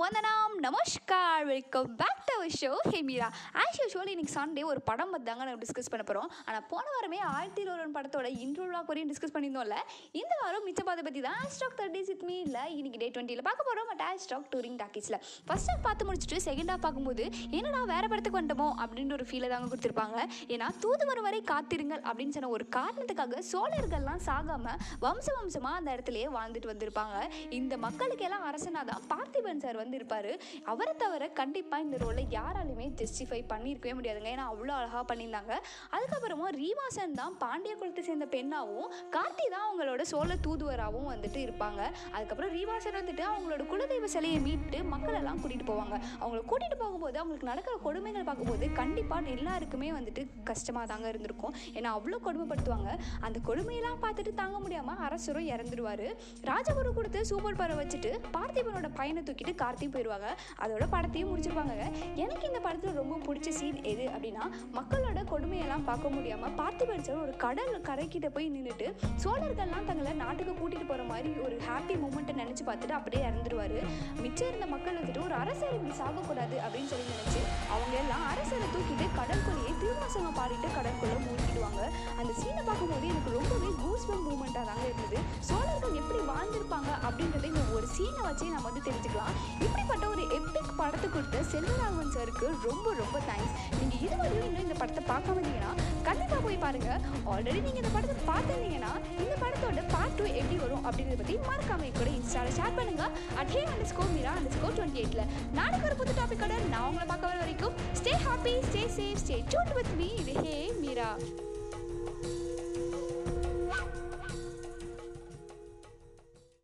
வந்தனாம். Namaskar. Welcome back to our show ஹேமிரா as usual இன்னைக்கு Sunday ஒரு படம் பற்றி தாங்க நம்ம டிஸ்கஸ் பண்ண போகிறோம் ஆனால் போன வாரமே ஆயிரத்தி இருபது படத்தோட இன்ட்ரோலாக வரையும் டிஸ்கஸ் பண்ணியிருந்தோம்ல. இந்த வாரம் மிச்ச பாதை பற்றி தான் ஸ்டாக் தேர்ட்டி சித் மீ இல்லை இன்னைக்கு டே டுவெண்ட்டியில் பார்க்க போகிறோம் பட் ஸ்டாக் டூரிங் டாக்கீஸில் ஃபர்ஸ்ட் ஹாஃப் பார்த்து முடிச்சுட்டு செகண்ட் ஹாஃப் பார்க்கும்போது என்னடா வேற படத்துக்கு வந்துட்டோமோ அப்படின்ற ஒரு ஃபீலை தாங்க கொடுத்துருப்பாங்க. ஏன்னா தூது வரை காத்திருங்கள் அப்படின்னு சொன்ன ஒரு காரணத்துக்காக சோழர்கள்லாம் சாகாமல் வம்ச வம்சமாக அந்த இடத்துலயே வாழ்ந்துட்டு வந்திருப்பாங்க. இந்த மக்களுக்கெல்லாம் அரசனாக தான் பார்த்திபன் சார் வந்து இருப்பார் அவரை தவிர கண்டிப்பாக இந்த ரோலை யாராலுமே ஜஸ்டிஃபை பண்ணியிருக்கவே முடியாதுங்க. ஏன்னா அவ்வளோ அழகாக பண்ணியிருந்தாங்க. அதுக்கப்புறமா ரீவாசன் தான் பாண்டிய குலத்தை சேர்ந்த பெண்ணாகவும் கார்த்தி தான் அவங்களோட சோழ தூதுவராகவும் வந்துட்டு இருப்பாங்க. அதுக்கப்புறம் ரீவாசன் வந்துட்டு அவங்களோட குலதெய்வ சிலையை மீட்டு மக்களெல்லாம் கூட்டிகிட்டு போவாங்க. அவங்கள கூட்டிகிட்டு போகும்போது அவங்களுக்கு நடக்கிற கொடுமைகள் பார்க்கும்போது கண்டிப்பாக எல்லாருக்குமே வந்துட்டு கஷ்டமாக தாங்க இருந்திருக்கும். ஏன்னா அவ்வளோ கொடுமைப்படுத்துவாங்க. அந்த கொடுமையெல்லாம் பார்த்துட்டு தாங்க முடியாமல் அரசரும் இறந்துடுவார் ராஜகுரு கொடுத்து சூப்பர் பவரை வச்சுட்டு பார்த்திபனோட பையனை தூக்கிட்டு கார்த்தி போயிடுவாங்க. அதோட படத்தையும் முடிச்சிருப்பாங்க எனக்கு இந்த படத்தில் ரொம்ப பிடிச்ச சீன் எது அப்படின்னா மக்களோட கொடுமையெல்லாம் பார்க்க முடியாமல் பார்த்து படித்தவர் ஒரு கடல் கரைக்கிட்ட போய் நின்றுட்டு சோழர்கள்லாம் தங்களை நாட்டுக்கு கூட்டிகிட்டு போகிற மாதிரி ஒரு ஹாப்பி மூமெண்ட்டை நினச்சி பார்த்துட்டு அப்படியே இறந்துருவார். மிச்சம் இருந்த மக்கள் வந்துட்டு ஒரு அரசர் இப்படி சாகக்கூடாது அப்படின்னு சொல்லி நினச்சி அவங்க எல்லாம் அரசரை தூக்கிட்டு கடற்கொலையை திருவாசகம் பாடிட்டு கடற்கொள்ளை மூழ்கிடுவாங்க. அந்த சீனை பார்க்கும்போது எனக்கு ரொம்பவே கூ சீனை வச்சே நம்ம வந்து தெரிஞ்சுக்கலாம். இப்படிப்பட்ட ஒரு எபிக் படத்தை கொடுத்த செல்வராகவன் சாருக்கு ரொம்ப ரொம்ப தேங்க்ஸ் நீங்கள் இதுவரையும் இன்னும் இந்த படத்தை பார்க்காம இருந்தீங்கன்னா கண்டிப்பாக போய் பாருங்கள் ஆல்ரெடி நீங்கள் இந்த படத்தை பார்த்துருந்தீங்கன்னா இந்த படத்தோட பார்ட் டூ எப்படி வரும் அப்படிங்கிறத பற்றி மறக்காம கூட இன்ஸ்டாவில் ஷேர் பண்ணுங்க. அட்ஹே அந்த ஸ்கோர் மீரா அந்த ஸ்கோர் டுவெண்ட்டி எயிட்டில் நாளைக்கு ஒரு புது டாப்பிக்கோட நான் உங்களை பார்க்க வர வரைக்கும் stay happy stay safe stay dude with me இது ஹே மீரா